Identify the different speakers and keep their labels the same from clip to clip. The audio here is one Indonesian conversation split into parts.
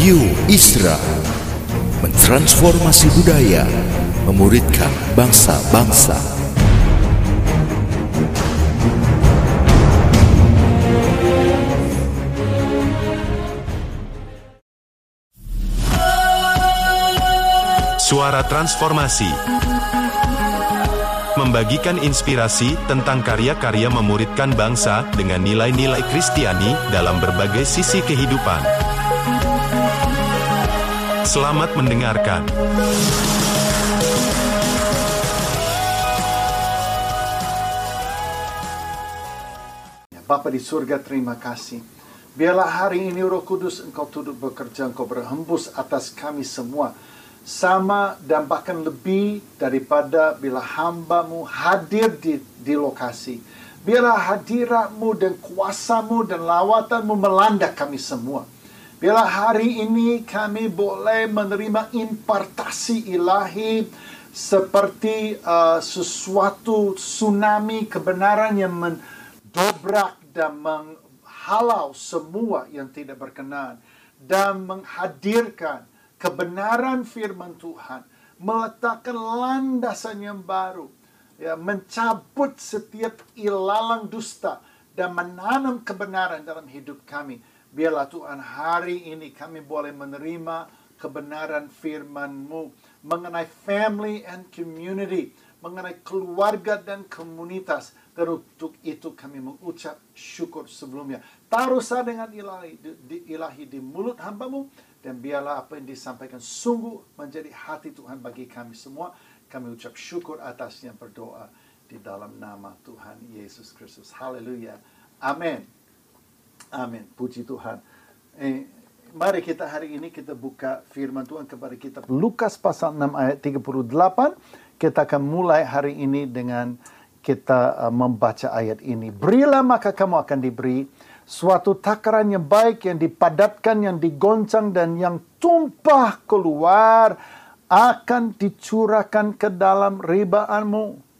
Speaker 1: Radio Isra mentransformasi budaya, memuridkan bangsa-bangsa.
Speaker 2: Suara Transformasi Membagikan inspirasi tentang karya-karya memuridkan bangsa dengan nilai-nilai Kristiani dalam berbagai sisi kehidupan. Selamat mendengarkan.
Speaker 3: Bapa di surga terima kasih. Biarlah hari ini Roh Kudus Engkau turut bekerja, Engkau berhembus atas kami semua. Sama dan bahkan lebih daripada bila hambamu hadir di, di lokasi. Biarlah hadiratmu dan kuasamu dan lawatanmu melanda kami semua. Biarlah hari ini kami boleh menerima impartasi ilahi seperti uh, sesuatu tsunami kebenaran yang mendobrak dan menghalau semua yang tidak berkenan dan menghadirkan kebenaran firman Tuhan, meletakkan landasan yang baru, ya, mencabut setiap ilalang dusta dan menanam kebenaran dalam hidup kami. Biarlah Tuhan hari ini kami boleh menerima kebenaran firman-Mu mengenai family and community, mengenai keluarga dan komunitas. Dan untuk itu kami mengucap syukur sebelumnya. Taruhlah dengan ilahi di, ilahi di mulut hambamu dan biarlah apa yang disampaikan sungguh menjadi hati Tuhan bagi kami semua. Kami ucap syukur atasnya berdoa di dalam nama Tuhan Yesus Kristus. Haleluya. Amin. Amin. Puji Tuhan. Eh, mari kita hari ini kita buka firman Tuhan kepada kita. Lukas pasal 6 ayat 38. Kita akan mulai hari ini dengan kita uh, membaca ayat ini. Berilah maka kamu akan diberi suatu takaran yang baik yang dipadatkan, yang digoncang dan yang tumpah keluar akan dicurahkan ke dalam ribaanmu.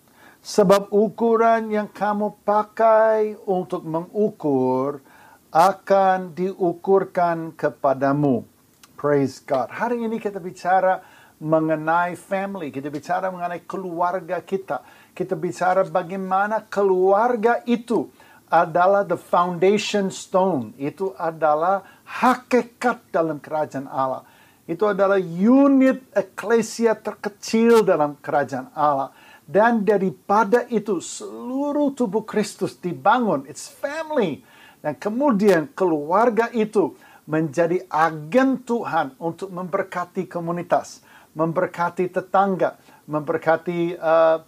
Speaker 3: Sebab ukuran yang kamu pakai untuk mengukur akan diukurkan kepadamu. Praise God. Hari ini kita bicara mengenai family, kita bicara mengenai keluarga kita kita bicara bagaimana keluarga itu adalah the foundation stone. Itu adalah hakikat dalam kerajaan Allah. Itu adalah unit eklesia terkecil dalam kerajaan Allah. Dan daripada itu seluruh tubuh Kristus dibangun. It's family. Dan kemudian keluarga itu menjadi agen Tuhan untuk memberkati komunitas, memberkati tetangga, memberkati uh,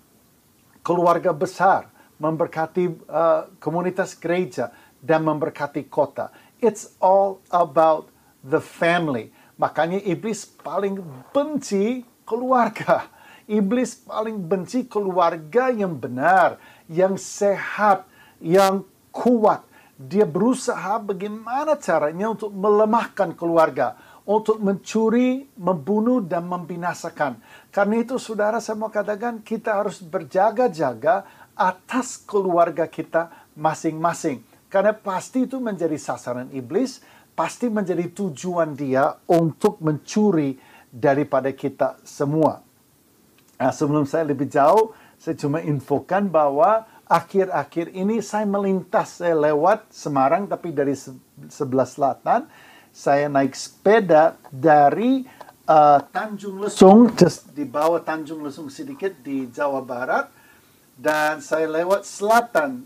Speaker 3: keluarga besar, memberkati uh, komunitas gereja, dan memberkati kota. It's all about the family. Makanya iblis paling benci keluarga. Iblis paling benci keluarga yang benar, yang sehat, yang kuat. Dia berusaha bagaimana caranya untuk melemahkan keluarga, untuk mencuri, membunuh, dan membinasakan. Karena itu saudara saya mau katakan kita harus berjaga-jaga atas keluarga kita masing-masing. Karena pasti itu menjadi sasaran iblis, pasti menjadi tujuan dia untuk mencuri daripada kita semua. Nah, sebelum saya lebih jauh, saya cuma infokan bahwa akhir-akhir ini saya melintas, saya lewat Semarang tapi dari sebelah selatan, saya naik sepeda dari uh, Tanjung Lesung, just di bawah Tanjung Lesung sedikit di Jawa Barat, dan saya lewat selatan,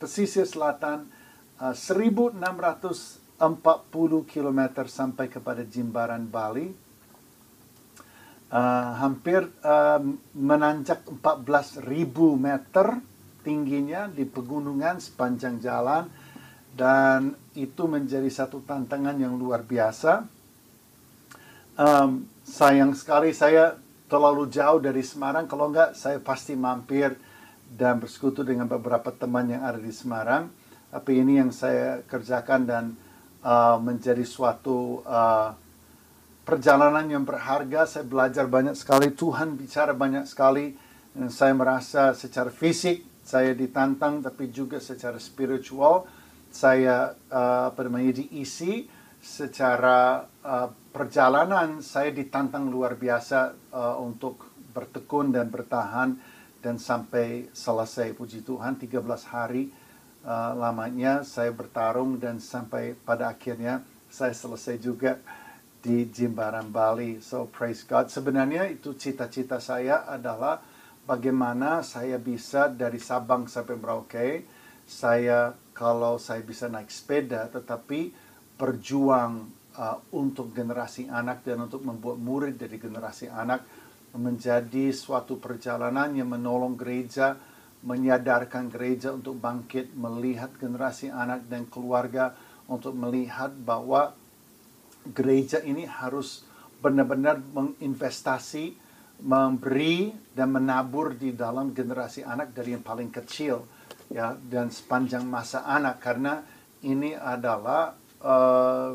Speaker 3: pesisir selatan, uh, 1640 km sampai kepada Jimbaran, Bali. Uh, hampir uh, menanjak 14.000 meter tingginya di pegunungan sepanjang jalan dan itu menjadi satu tantangan yang luar biasa um, sayang sekali saya terlalu jauh dari Semarang. Kalau enggak, saya pasti mampir dan bersekutu dengan beberapa teman yang ada di Semarang. Tapi ini yang saya kerjakan dan uh, menjadi suatu uh, perjalanan yang berharga. Saya belajar banyak sekali. Tuhan bicara banyak sekali. Dan saya merasa secara fisik saya ditantang, tapi juga secara spiritual saya uh, apa namanya diisi secara uh, perjalanan saya ditantang luar biasa uh, untuk bertekun dan bertahan dan sampai selesai puji Tuhan 13 hari uh, lamanya saya bertarung dan sampai pada akhirnya saya selesai juga di Jimbaran Bali. So praise God. Sebenarnya itu cita-cita saya adalah bagaimana saya bisa dari Sabang sampai Merauke. Saya kalau saya bisa naik sepeda tetapi berjuang uh, untuk generasi anak dan untuk membuat murid dari generasi anak menjadi suatu perjalanan yang menolong gereja, menyadarkan gereja untuk bangkit, melihat generasi anak dan keluarga untuk melihat bahwa gereja ini harus benar-benar menginvestasi, memberi dan menabur di dalam generasi anak dari yang paling kecil ya dan sepanjang masa anak. Karena ini adalah uh,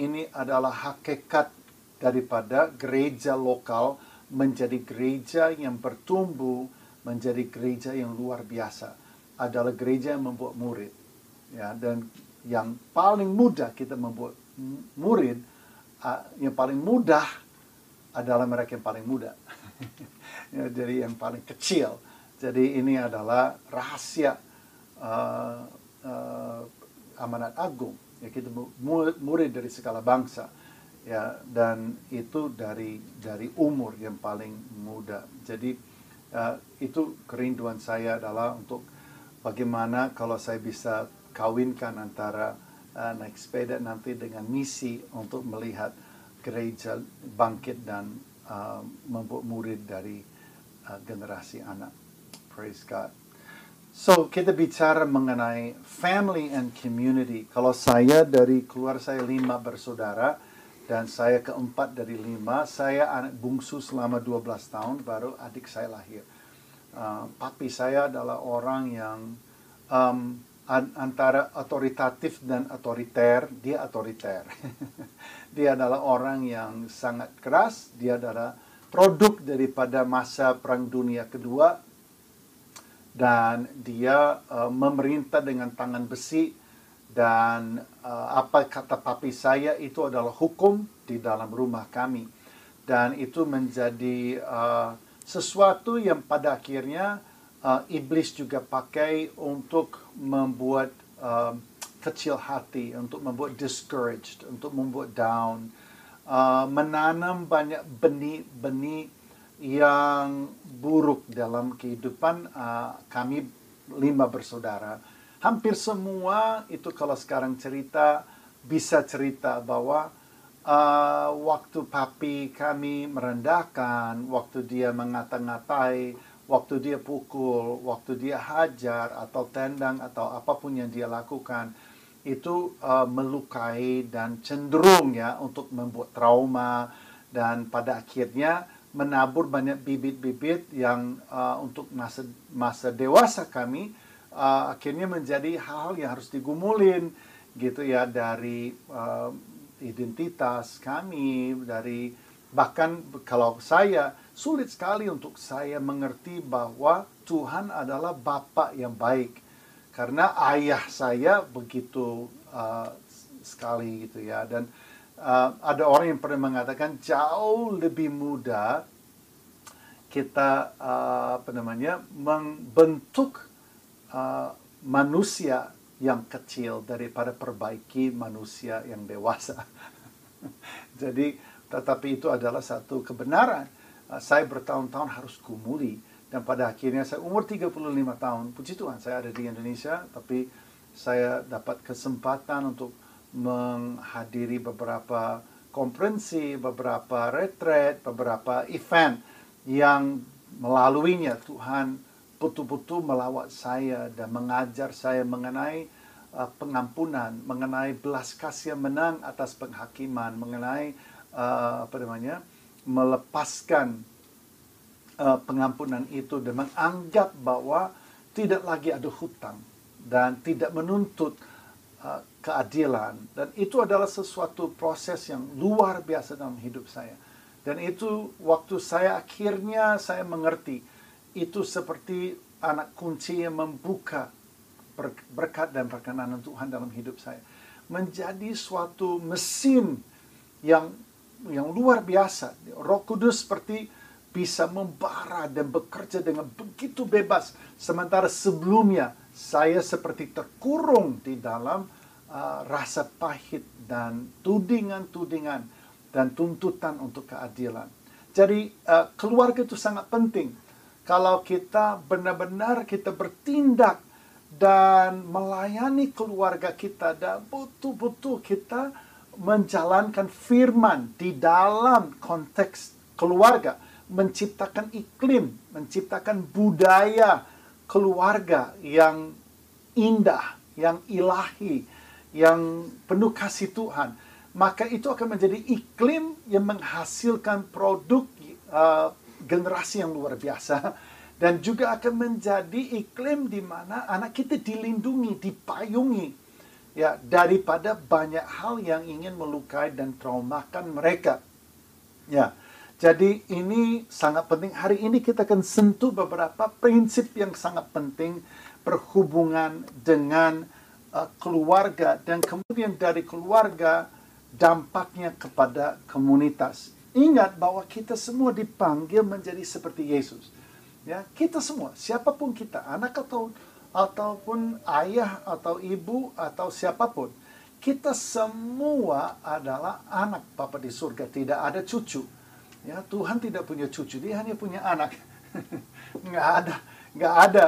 Speaker 3: ini adalah hakikat daripada gereja lokal menjadi gereja yang bertumbuh menjadi gereja yang luar biasa. Adalah gereja yang membuat murid ya. Dan yang paling mudah kita membuat murid uh, yang paling mudah adalah mereka yang paling muda. ya, jadi yang paling kecil. Jadi ini adalah rahasia uh, uh, amanat agung. Ya kita murid, dari segala bangsa. Ya dan itu dari dari umur yang paling muda. Jadi uh, itu kerinduan saya adalah untuk bagaimana kalau saya bisa kawinkan antara uh, naik sepeda nanti dengan misi untuk melihat gereja bangkit dan uh, membuat murid dari uh, generasi anak. Praise God. So kita bicara mengenai family and community. Kalau saya dari keluar saya lima bersaudara dan saya keempat dari lima, saya anak bungsu selama 12 tahun baru adik saya lahir. Uh, papi saya adalah orang yang um, antara otoritatif dan otoriter, dia otoriter. dia adalah orang yang sangat keras, dia adalah produk daripada masa Perang Dunia Kedua, dan dia uh, memerintah dengan tangan besi, dan uh, apa kata papi saya itu adalah hukum di dalam rumah kami. Dan itu menjadi uh, sesuatu yang pada akhirnya uh, iblis juga pakai untuk membuat uh, kecil hati, untuk membuat discouraged, untuk membuat down, uh, menanam banyak benih-benih yang buruk dalam kehidupan uh, kami lima bersaudara. Hampir semua itu kalau sekarang cerita bisa cerita bahwa uh, waktu papi kami merendahkan, waktu dia mengata-ngatai, waktu dia pukul, waktu dia hajar atau tendang atau apa pun yang dia lakukan itu uh, melukai dan cenderung ya untuk membuat trauma dan pada akhirnya menabur banyak bibit-bibit yang uh, untuk masa masa dewasa kami uh, akhirnya menjadi hal yang harus digumulin gitu ya dari uh, identitas kami dari bahkan kalau saya sulit sekali untuk saya mengerti bahwa Tuhan adalah Bapak yang baik. Karena ayah saya begitu uh, sekali gitu ya. Dan uh, ada orang yang pernah mengatakan jauh lebih mudah kita uh, apa namanya membentuk uh, manusia yang kecil daripada perbaiki manusia yang dewasa. Jadi tetapi itu adalah satu kebenaran saya bertahun-tahun harus kumuli dan pada akhirnya saya umur 35 tahun puji Tuhan saya ada di Indonesia tapi saya dapat kesempatan untuk menghadiri beberapa konferensi, beberapa retreat, beberapa event yang melaluinya Tuhan betul-betul melawat saya dan mengajar saya mengenai uh, pengampunan, mengenai belas kasih menang atas penghakiman, mengenai uh, apa namanya? Melepaskan uh, pengampunan itu dan menganggap bahwa tidak lagi ada hutang dan tidak menuntut uh, keadilan. Dan itu adalah sesuatu proses yang luar biasa dalam hidup saya. Dan itu waktu saya akhirnya saya mengerti itu seperti anak kunci yang membuka berkat dan perkenanan Tuhan dalam hidup saya. Menjadi suatu mesin yang yang luar biasa. Roh Kudus seperti bisa membara dan bekerja dengan begitu bebas. Sementara sebelumnya saya seperti terkurung di dalam uh, rasa pahit dan tudingan-tudingan dan tuntutan untuk keadilan. Jadi uh, keluarga itu sangat penting. Kalau kita benar-benar kita bertindak dan melayani keluarga kita dan betul-betul kita menjalankan firman di dalam konteks keluarga, menciptakan iklim, menciptakan budaya keluarga yang indah, yang ilahi, yang penuh kasih Tuhan, maka itu akan menjadi iklim yang menghasilkan produk uh, generasi yang luar biasa. Dan juga akan menjadi iklim di mana anak kita dilindungi, dipayungi ya daripada banyak hal yang ingin melukai dan traumakan mereka. Ya. Jadi ini sangat penting. Hari ini kita akan sentuh beberapa prinsip yang sangat penting berhubungan dengan uh, keluarga dan kemudian dari keluarga dampaknya kepada komunitas. Ingat bahwa kita semua dipanggil menjadi seperti Yesus. Ya, kita semua, siapa pun kita, anak atau ataupun ayah atau ibu atau siapa pun, kita semua adalah anak Bapa di surga, tidak ada cucu. Ya, Tuhan tidak punya cucu, dia hanya punya anak. nggak ada, nggak ada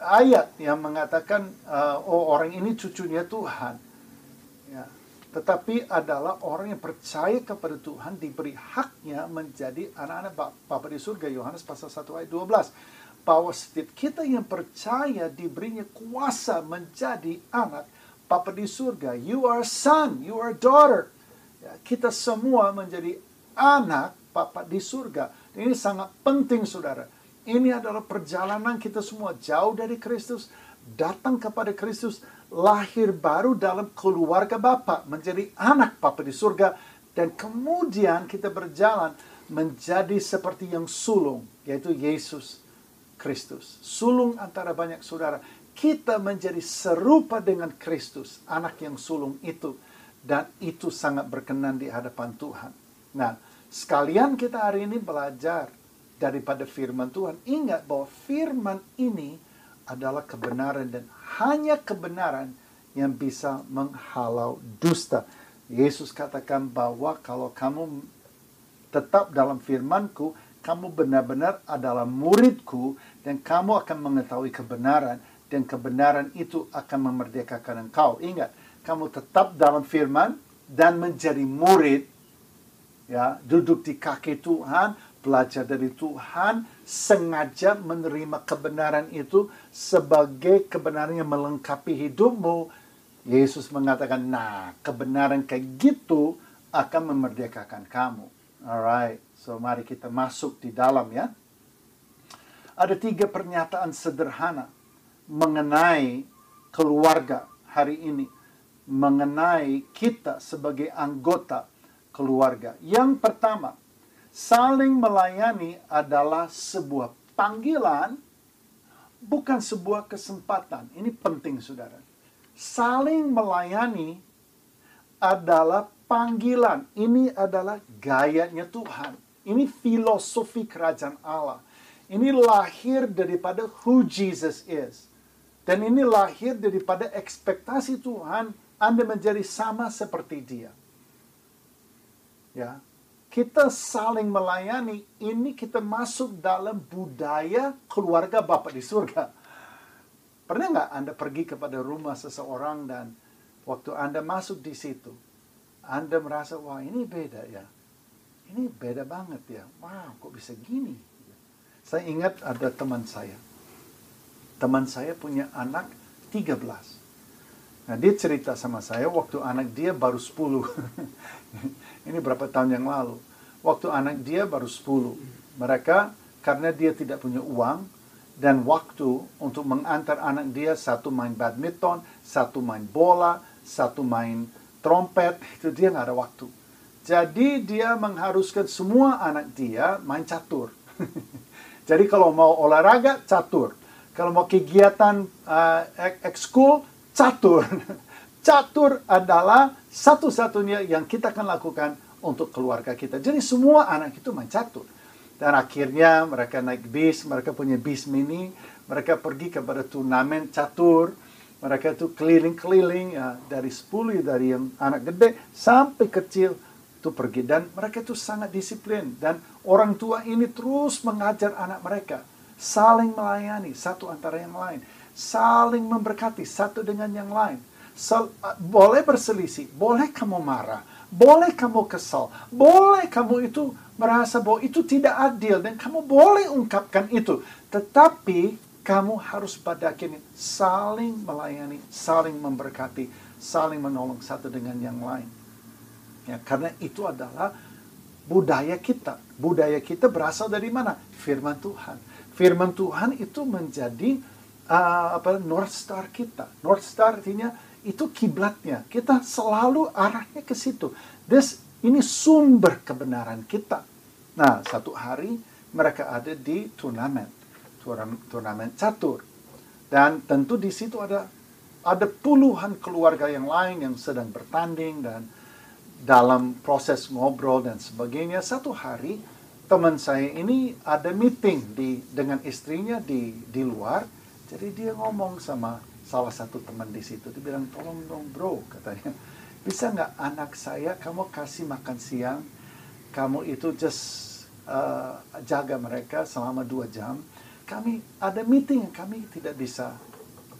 Speaker 3: ayat yang mengatakan uh, oh orang ini cucunya Tuhan. Ya, tetapi adalah orang yang percaya kepada Tuhan diberi haknya menjadi anak-anak Bapa di surga Yohanes pasal 1 ayat 12 bahwa setiap kita yang percaya diberinya kuasa menjadi anak. Bapa di surga you are son you are daughter. Ya, kita semua menjadi anak Bapa di surga. Ini sangat penting saudara. Ini adalah perjalanan kita semua. Jauh dari Kristus datang kepada Kristus lahir baru dalam keluarga Bapa, menjadi anak Bapa di surga, dan kemudian kita berjalan menjadi seperti yang sulung, yaitu Yesus Kristus. Sulung antara banyak saudara. Kita menjadi serupa dengan Kristus, anak yang sulung itu. Dan itu sangat berkenan di hadapan Tuhan. Nah, sekalian kita hari ini belajar daripada firman Tuhan. Ingat bahwa firman ini adalah kebenaran dan hanya kebenaran yang bisa menghalau dusta. Yesus katakan bahwa kalau kamu tetap dalam firmanku, kamu benar-benar adalah muridku dan kamu akan mengetahui kebenaran dan kebenaran itu akan memerdekakan engkau. Ingat, kamu tetap dalam firman dan menjadi murid ya, duduk di kaki Tuhan, belajar dari Tuhan, sengaja menerima kebenaran itu sebagai kebenaran yang melengkapi hidupmu. Yesus mengatakan, nah kebenaran kayak gitu akan memerdekakan kamu. Alright, so mari kita masuk di dalam ya. Ada tiga pernyataan sederhana mengenai keluarga hari ini. Mengenai kita sebagai anggota keluarga. Yang pertama, saling melayani adalah sebuah panggilan, bukan sebuah kesempatan. Ini penting, saudara. Saling melayani adalah panggilan. Ini adalah gayanya Tuhan. Ini filosofi kerajaan Allah. Ini lahir daripada who Jesus is. Dan ini lahir daripada ekspektasi Tuhan Anda menjadi sama seperti dia. Ya, kita saling melayani, ini kita masuk dalam budaya keluarga Bapak di surga. Pernah nggak Anda pergi kepada rumah seseorang dan waktu Anda masuk di situ, Anda merasa, wah ini beda ya. Ini beda banget ya. Wow, kok bisa gini? Saya ingat ada teman saya. Teman saya punya anak 13. Nah, dia cerita sama saya waktu anak dia baru 10. Ini berapa tahun yang lalu. Waktu anak dia baru 10. Mereka karena dia tidak punya uang dan waktu untuk mengantar anak dia satu main badminton, satu main bola, satu main trompet, itu dia nggak ada waktu. Jadi dia mengharuskan semua anak dia main catur. Jadi kalau mau olahraga, catur. Kalau mau kegiatan uh, ekskul, catur. catur adalah satu-satunya yang kita akan lakukan untuk keluarga kita. Jadi semua anak itu main catur. Dan akhirnya mereka naik bis, mereka punya bis mini, mereka pergi kepada turnamen catur, mereka itu keliling-keliling ya, dari 10 dari yang anak gede sampai kecil itu pergi dan mereka itu sangat disiplin dan orang tua ini terus mengajar anak mereka saling melayani satu antara yang lain, saling memberkati satu dengan yang lain. Sel, boleh berselisih, boleh kamu marah, boleh kamu kesal, boleh kamu itu merasa bahwa itu tidak adil dan kamu boleh ungkapkan itu. Tetapi kamu harus pada akhirnya saling melayani, saling memberkati, saling menolong satu dengan yang lain. Ya, karena itu adalah budaya kita. Budaya kita berasal dari mana? Firman Tuhan. Firman Tuhan itu menjadi uh, apa North Star kita. North Star artinya itu kiblatnya. Kita selalu arahnya ke situ. This ini sumber kebenaran kita. Nah, satu hari mereka ada di turnamen, turnamen catur. Dan tentu di situ ada ada puluhan keluarga yang lain yang sedang bertanding dan dalam proses ngobrol dan sebagainya. Satu hari teman saya ini ada meeting di dengan istrinya di di luar. Jadi dia ngomong sama salah satu teman di situ. Dia bilang, tolong dong bro, katanya bisa nggak anak saya kamu kasih makan siang, kamu itu just uh, jaga mereka selama dua jam. Kami ada meeting yang kami tidak bisa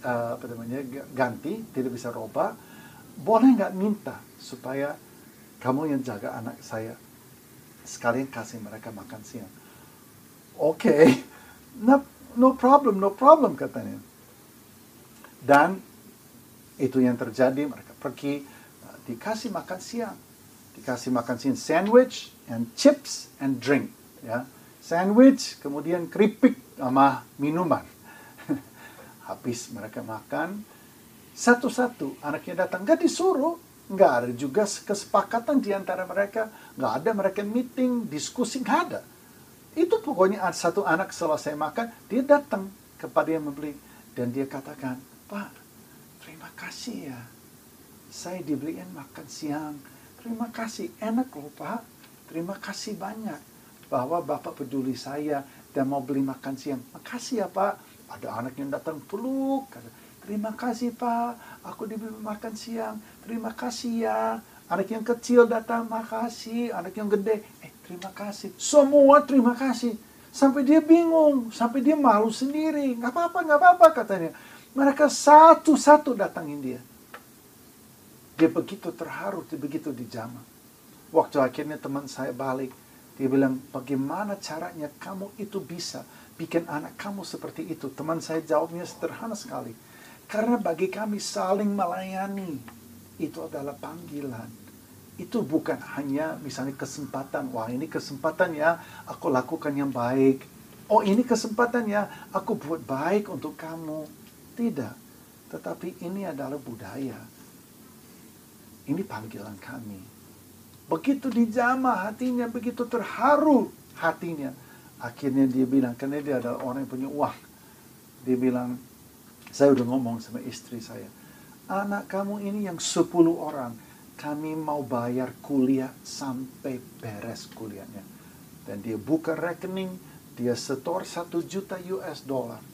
Speaker 3: uh, apa namanya ganti, tidak bisa robah. Boleh nggak minta supaya kamu yang jaga anak saya sekalian kasih mereka makan siang. Oke, okay. no, no problem, no problem katanya. Dan itu yang terjadi, mereka pergi dikasih makan siang. Dikasih makan siang sandwich and chips and drink. Ya. Sandwich, kemudian keripik sama minuman. Habis mereka makan, satu-satu anaknya datang. Gak disuruh, nggak ada juga kesepakatan di antara mereka. Nggak ada mereka meeting, diskusi, nggak ada. Itu pokoknya satu anak selesai makan, dia datang kepada yang membeli. Dan dia katakan, Pak, terima kasih ya saya dibeliin makan siang. Terima kasih, enak loh Pak. Terima kasih banyak bahwa Bapak peduli saya dan mau beli makan siang. Makasih ya Pak. Ada anak yang datang peluk. Terima kasih Pak, aku dibeli makan siang. Terima kasih ya. Anak yang kecil datang, makasih. Anak yang gede, eh terima kasih. Semua terima kasih. Sampai dia bingung, sampai dia malu sendiri. Gak apa-apa, gak apa-apa katanya. Mereka satu-satu datangin dia. Dia begitu terharu, dia begitu dijamah. Waktu akhirnya teman saya balik, dia bilang, bagaimana caranya kamu itu bisa bikin anak kamu seperti itu? Teman saya jawabnya sederhana sekali. Karena bagi kami saling melayani, itu adalah panggilan. Itu bukan hanya misalnya kesempatan, wah ini kesempatan ya, aku lakukan yang baik. Oh ini kesempatan ya, aku buat baik untuk kamu. Tidak, tetapi ini adalah budaya ini panggilan kami. Begitu dijamah hatinya, begitu terharu hatinya. Akhirnya dia bilang, karena dia adalah orang yang punya uang. Dia bilang, saya udah ngomong sama istri saya. Anak kamu ini yang 10 orang, kami mau bayar kuliah sampai beres kuliahnya. Dan dia buka rekening, dia setor 1 juta US dollar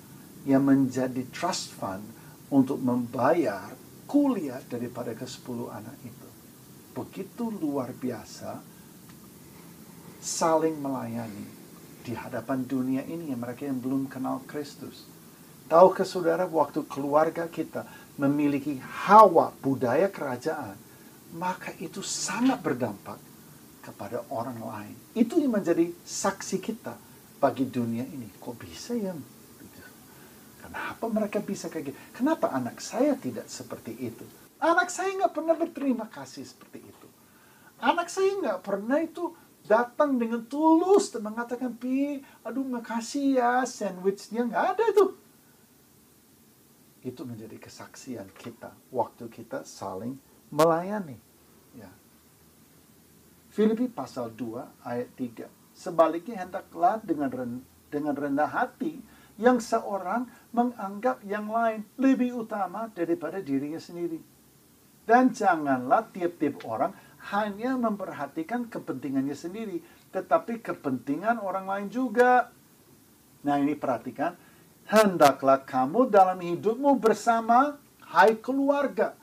Speaker 3: yang menjadi trust fund untuk membayar kuliah daripada ke sepuluh anak itu. Begitu luar biasa saling melayani di hadapan dunia ini yang mereka yang belum kenal Kristus. Tahu ke saudara waktu keluarga kita memiliki hawa budaya kerajaan, maka itu sangat berdampak kepada orang lain. Itu yang menjadi saksi kita bagi dunia ini. Kok bisa ya Kenapa mereka bisa kayak gitu? Kenapa anak saya tidak seperti itu? Anak saya nggak pernah berterima kasih seperti itu. Anak saya nggak pernah itu datang dengan tulus dan mengatakan, Pi, aduh makasih ya, sandwichnya nggak ada itu. Itu menjadi kesaksian kita waktu kita saling melayani. Ya. Filipi pasal 2 ayat 3. Sebaliknya hendaklah dengan dengan rendah hati yang seorang menganggap yang lain lebih utama daripada dirinya sendiri. Dan janganlah tiap-tiap orang hanya memperhatikan kepentingannya sendiri, tetapi kepentingan orang lain juga. Nah, ini perhatikan, hendaklah kamu dalam hidupmu bersama hai keluarga,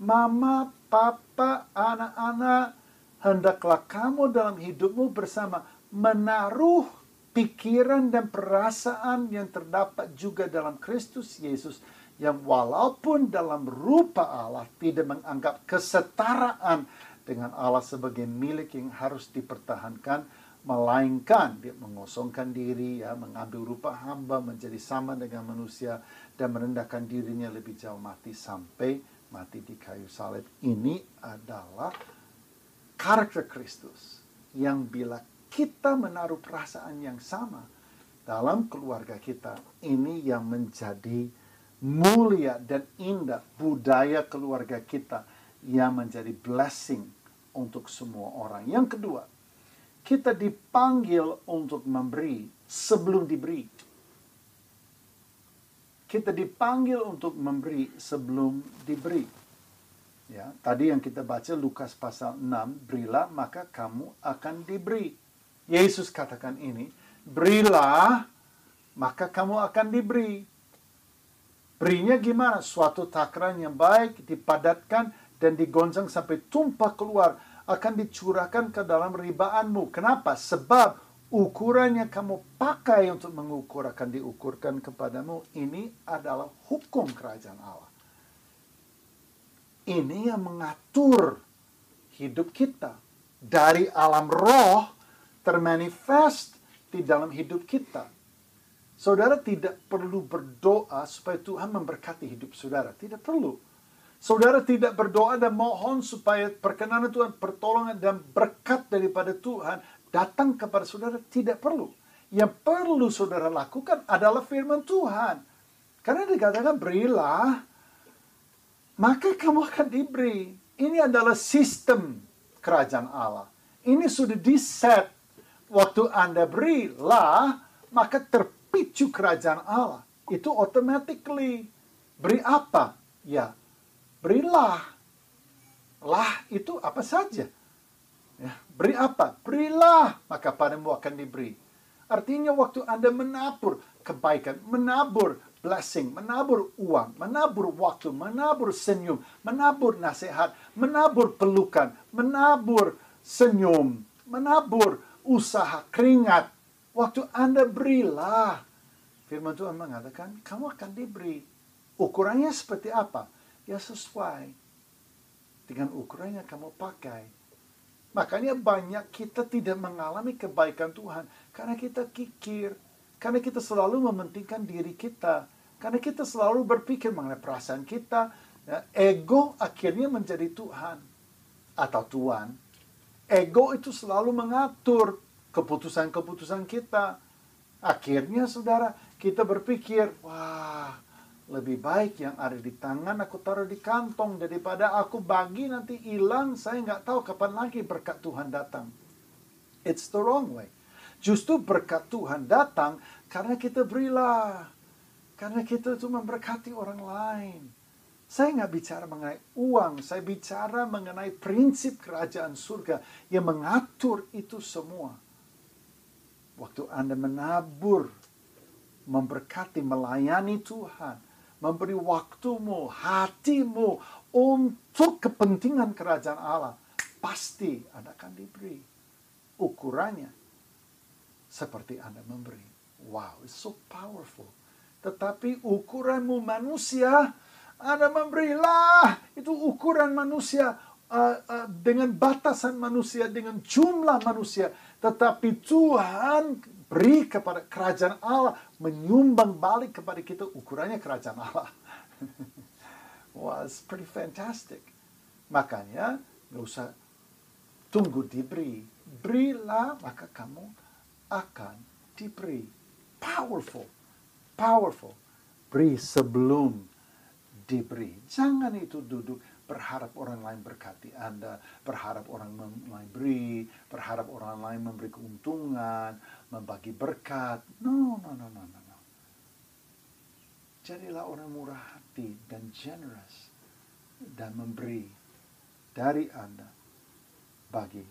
Speaker 3: mama, papa, anak-anak, hendaklah kamu dalam hidupmu bersama menaruh pikiran dan perasaan yang terdapat juga dalam Kristus Yesus yang walaupun dalam rupa Allah tidak menganggap kesetaraan dengan Allah sebagai milik yang harus dipertahankan melainkan dia mengosongkan diri ya mengambil rupa hamba menjadi sama dengan manusia dan merendahkan dirinya lebih jauh mati sampai mati di kayu salib. Ini adalah karakter Kristus yang bila kita menaruh perasaan yang sama dalam keluarga kita, ini yang menjadi mulia dan indah budaya keluarga kita yang menjadi blessing untuk semua orang. Yang kedua, kita dipanggil untuk memberi sebelum diberi. Kita dipanggil untuk memberi sebelum diberi. Ya, tadi yang kita baca Lukas pasal 6, berilah maka kamu akan diberi. Yesus katakan ini, berilah, maka kamu akan diberi. Berinya gimana? Suatu takaran yang baik, dipadatkan, dan digonjang sampai tumpah keluar, akan dicurahkan ke dalam ribaanmu. Kenapa? Sebab ukuran yang kamu pakai untuk mengukur akan diukurkan kepadamu. Ini adalah hukum kerajaan Allah. Ini yang mengatur hidup kita. Dari alam roh termanifest di dalam hidup kita. Saudara tidak perlu berdoa supaya Tuhan memberkati hidup saudara. Tidak perlu. Saudara tidak berdoa dan mohon supaya perkenanan Tuhan, pertolongan dan berkat daripada Tuhan datang kepada saudara. Tidak perlu. Yang perlu saudara lakukan adalah firman Tuhan. Karena dikatakan berilah, maka kamu akan diberi. Ini adalah sistem kerajaan Allah. Ini sudah diset waktu Anda berilah, maka terpicu kerajaan Allah. Itu automatically. Beri apa? Ya, berilah. Lah itu apa saja. Ya, beri apa? Berilah, maka padamu akan diberi. Artinya waktu Anda menabur kebaikan, menabur blessing, menabur uang, menabur waktu, menabur senyum, menabur nasihat, menabur pelukan, menabur senyum, menabur usaha, keringat. Waktu Anda berilah. Firman Tuhan mengatakan, kamu akan diberi. Ukurannya seperti apa? Ya sesuai dengan ukuran yang kamu pakai. Makanya banyak kita tidak mengalami kebaikan Tuhan. Karena kita kikir. Karena kita selalu mementingkan diri kita. Karena kita selalu berpikir mengenai perasaan kita. Ya, ego akhirnya menjadi Tuhan. Atau Tuhan ego itu selalu mengatur keputusan-keputusan kita. Akhirnya saudara, kita berpikir, wah, lebih baik yang ada di tangan aku taruh di kantong daripada aku bagi nanti hilang, saya nggak tahu kapan lagi berkat Tuhan datang. It's the wrong way. Justru berkat Tuhan datang karena kita berilah. Karena kita itu memberkati orang lain. Saya nggak bicara mengenai uang, saya bicara mengenai prinsip kerajaan surga yang mengatur itu semua. Waktu Anda menabur, memberkati, melayani Tuhan, memberi waktumu, hatimu untuk kepentingan kerajaan Allah, pasti Anda akan diberi ukurannya seperti Anda memberi. Wow, it's so powerful. Tetapi ukuranmu manusia, ada memberilah. Itu ukuran manusia uh, uh, dengan batasan manusia, dengan jumlah manusia. Tetapi Tuhan beri kepada kerajaan Allah, menyumbang balik kepada kita ukurannya kerajaan Allah. Was pretty fantastic. Makanya nggak usah tunggu diberi. Berilah maka kamu akan diberi. Powerful. Powerful. Beri sebelum diberi. Jangan itu duduk berharap orang lain berkati Anda, berharap orang lain beri, berharap orang lain memberi keuntungan, membagi berkat. No, no, no, no, no, no. Jadilah orang murah hati dan generous dan memberi dari Anda bagi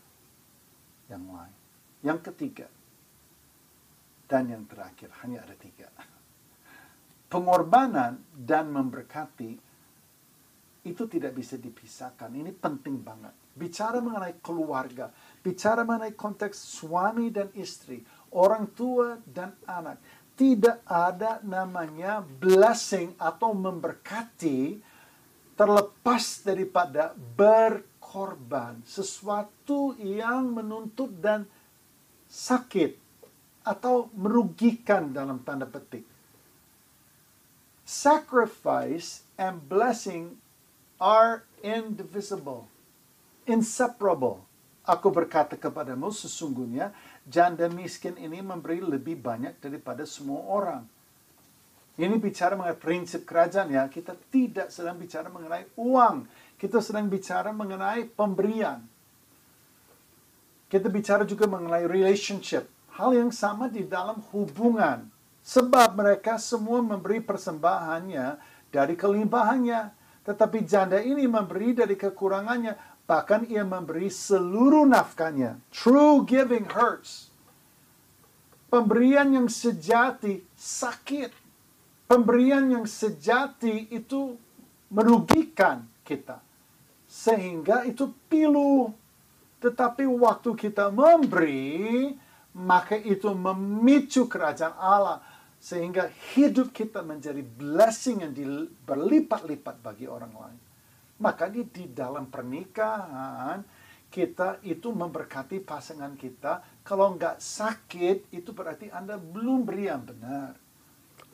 Speaker 3: yang lain. Yang ketiga, dan yang terakhir, hanya ada tiga. Pengorbanan dan memberkati itu tidak bisa dipisahkan. Ini penting banget. Bicara mengenai keluarga, bicara mengenai konteks suami dan istri, orang tua dan anak. Tidak ada namanya blessing atau memberkati terlepas daripada berkorban. Sesuatu yang menuntut dan sakit atau merugikan dalam tanda petik. Sacrifice and blessing are indivisible, inseparable. Aku berkata kepadamu sesungguhnya janda miskin ini memberi lebih banyak daripada semua orang ini bicara mengenai prinsip kerajaan ya. Kita tidak sedang bicara mengenai uang. Kita sedang bicara mengenai pemberian. Kita bicara juga mengenai relationship. Hal yang sama di dalam hubungan. Sebab mereka semua memberi persembahannya dari kelimpahannya. Tetapi janda ini memberi dari kekurangannya. Bahkan ia memberi seluruh nafkahnya. True giving hurts. Pemberian yang sejati sakit pemberian yang sejati itu merugikan kita. Sehingga itu pilu. Tetapi waktu kita memberi, maka itu memicu kerajaan Allah. Sehingga hidup kita menjadi blessing yang berlipat-lipat bagi orang lain. Maka di, di dalam pernikahan, kita itu memberkati pasangan kita. Kalau nggak sakit, itu berarti Anda belum beri yang benar.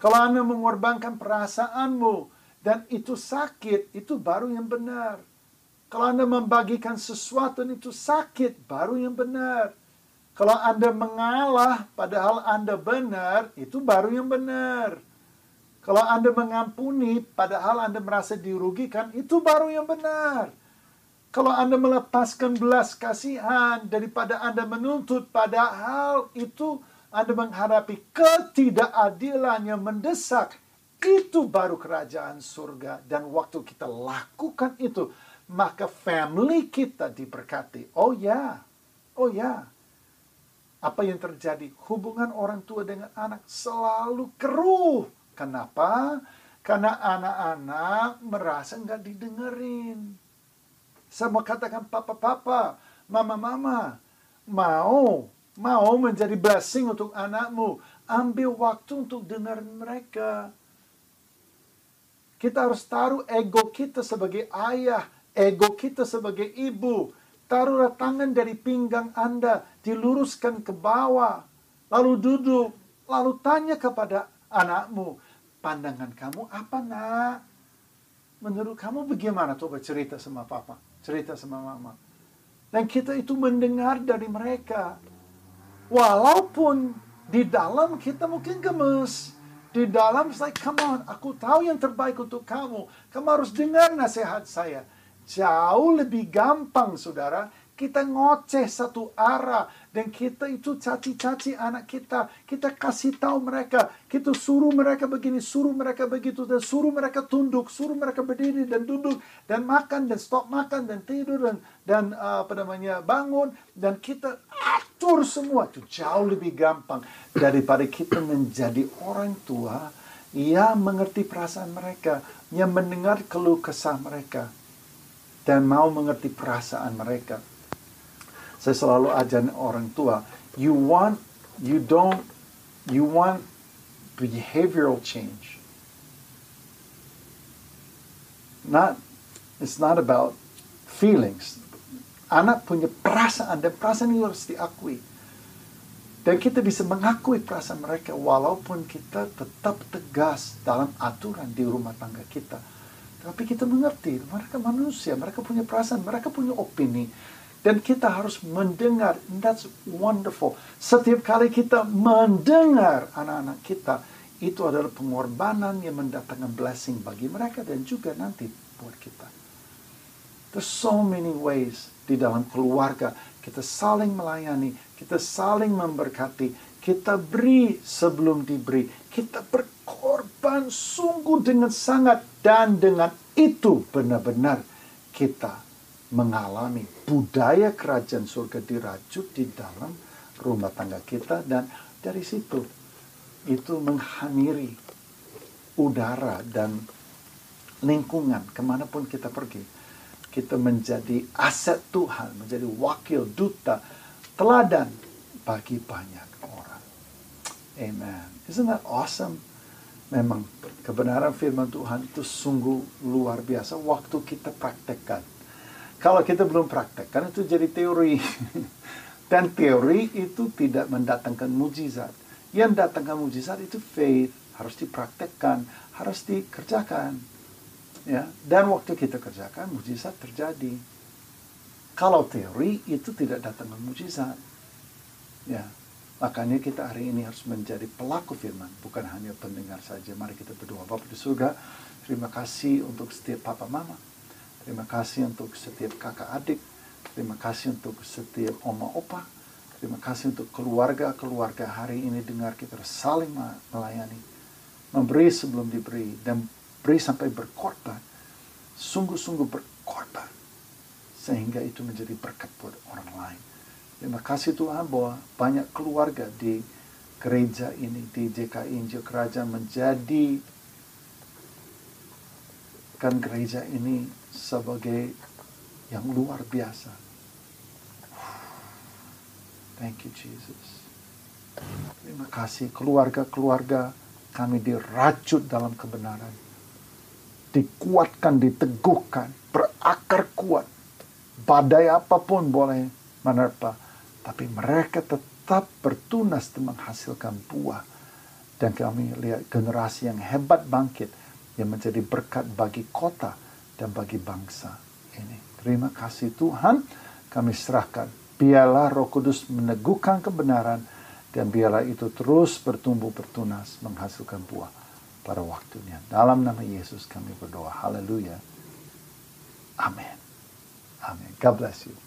Speaker 3: Kalau Anda mengorbankan perasaanmu dan itu sakit, itu baru yang benar. Kalau Anda membagikan sesuatu dan itu sakit, baru yang benar. Kalau Anda mengalah padahal Anda benar, itu baru yang benar. Kalau Anda mengampuni padahal Anda merasa dirugikan, itu baru yang benar. Kalau Anda melepaskan belas kasihan daripada Anda menuntut padahal itu anda menghadapi ketidakadilan yang mendesak, itu baru kerajaan surga. Dan waktu kita lakukan itu, maka family kita diberkati. Oh ya, oh ya. Apa yang terjadi? Hubungan orang tua dengan anak selalu keruh. Kenapa? Karena anak-anak merasa nggak didengerin. Saya mau katakan papa-papa, mama-mama, mau mau menjadi blessing untuk anakmu, ambil waktu untuk dengar mereka. Kita harus taruh ego kita sebagai ayah, ego kita sebagai ibu. Taruhlah tangan dari pinggang Anda, diluruskan ke bawah. Lalu duduk, lalu tanya kepada anakmu, pandangan kamu apa nak? Menurut kamu bagaimana? Coba cerita sama papa, cerita sama mama. Dan kita itu mendengar dari mereka. Walaupun di dalam kita mungkin gemes. Di dalam saya, come on, aku tahu yang terbaik untuk kamu. Kamu harus dengar nasihat saya. Jauh lebih gampang, saudara, kita ngoceh satu arah dan kita itu caci-caci anak kita. Kita kasih tahu mereka, kita suruh mereka begini, suruh mereka begitu dan suruh mereka tunduk, suruh mereka berdiri dan duduk dan makan dan stop makan dan tidur dan dan uh, apa namanya bangun dan kita atur semua itu jauh lebih gampang daripada kita menjadi orang tua yang mengerti perasaan mereka, yang mendengar keluh kesah mereka dan mau mengerti perasaan mereka. Saya selalu ajar orang tua, you want, you don't, you want behavioral change. Not, it's not about feelings. Anak punya perasaan dan perasaan itu harus diakui. Dan kita bisa mengakui perasaan mereka walaupun kita tetap tegas dalam aturan di rumah tangga kita. Tapi kita mengerti, mereka manusia, mereka punya perasaan, mereka punya opini. Dan kita harus mendengar. That's wonderful. Setiap kali kita mendengar anak-anak kita, itu adalah pengorbanan yang mendatangkan blessing bagi mereka dan juga nanti buat kita. There's so many ways di dalam keluarga kita saling melayani, kita saling memberkati, kita beri sebelum diberi, kita berkorban sungguh dengan sangat dan dengan itu benar-benar kita mengalami budaya kerajaan surga dirajut di dalam rumah tangga kita dan dari situ itu menghamiri udara dan lingkungan ke mana pun kita pergi. Kita menjadi aset Tuhan, menjadi wakil duta, teladan bagi banyak orang. Amen. Isn't that awesome? Memang kebenaran firman Tuhan itu sungguh luar biasa waktu kita praktekkan. Kalau kita belum praktekkan itu jadi teori. Dan teori itu tidak mendatangkan mujizat. Yang datangkan mujizat itu faith, harus dipraktekkan, harus dikerjakan. Ya, dan waktu kita kerjakan mujizat terjadi. Kalau teori itu tidak datangkan mujizat. Ya, makanya kita hari ini harus menjadi pelaku firman, bukan hanya pendengar saja. Mari kita berdoa. Bapak di surga, terima kasih untuk setiap papa mama. Terima kasih untuk setiap kakak adik Terima kasih untuk setiap oma opa. Terima kasih untuk keluarga-keluarga hari ini dengar kita saling melayani. Memberi sebelum diberi dan beri sampai berkorban. Sungguh-sungguh berkorban. Sehingga itu menjadi berkat buat orang lain. Terima kasih Tuhan bahwa banyak keluarga di gereja ini, di JKI Injil Kerajaan menjadi kan gereja ini sebagai yang luar biasa Thank you Jesus. Terima kasih keluarga-keluarga kami dirajut dalam kebenaran. Dikuatkan, diteguhkan, berakar kuat. Badai apa pun boleh menerpa. Tapi mereka tetap bertunas dan menghasilkan buah. Dan kami lihat generasi yang hebat bangkit yang menjadi berkat bagi kota dan bagi bangsa ini. Terima kasih Tuhan, kami serahkan biarlah Roh Kudus meneguhkan kebenaran dan biarlah itu terus bertumbuh bertunas menghasilkan buah pada waktunya. Dalam nama Yesus kami berdoa. Haleluya. Amin. Amin. God bless you.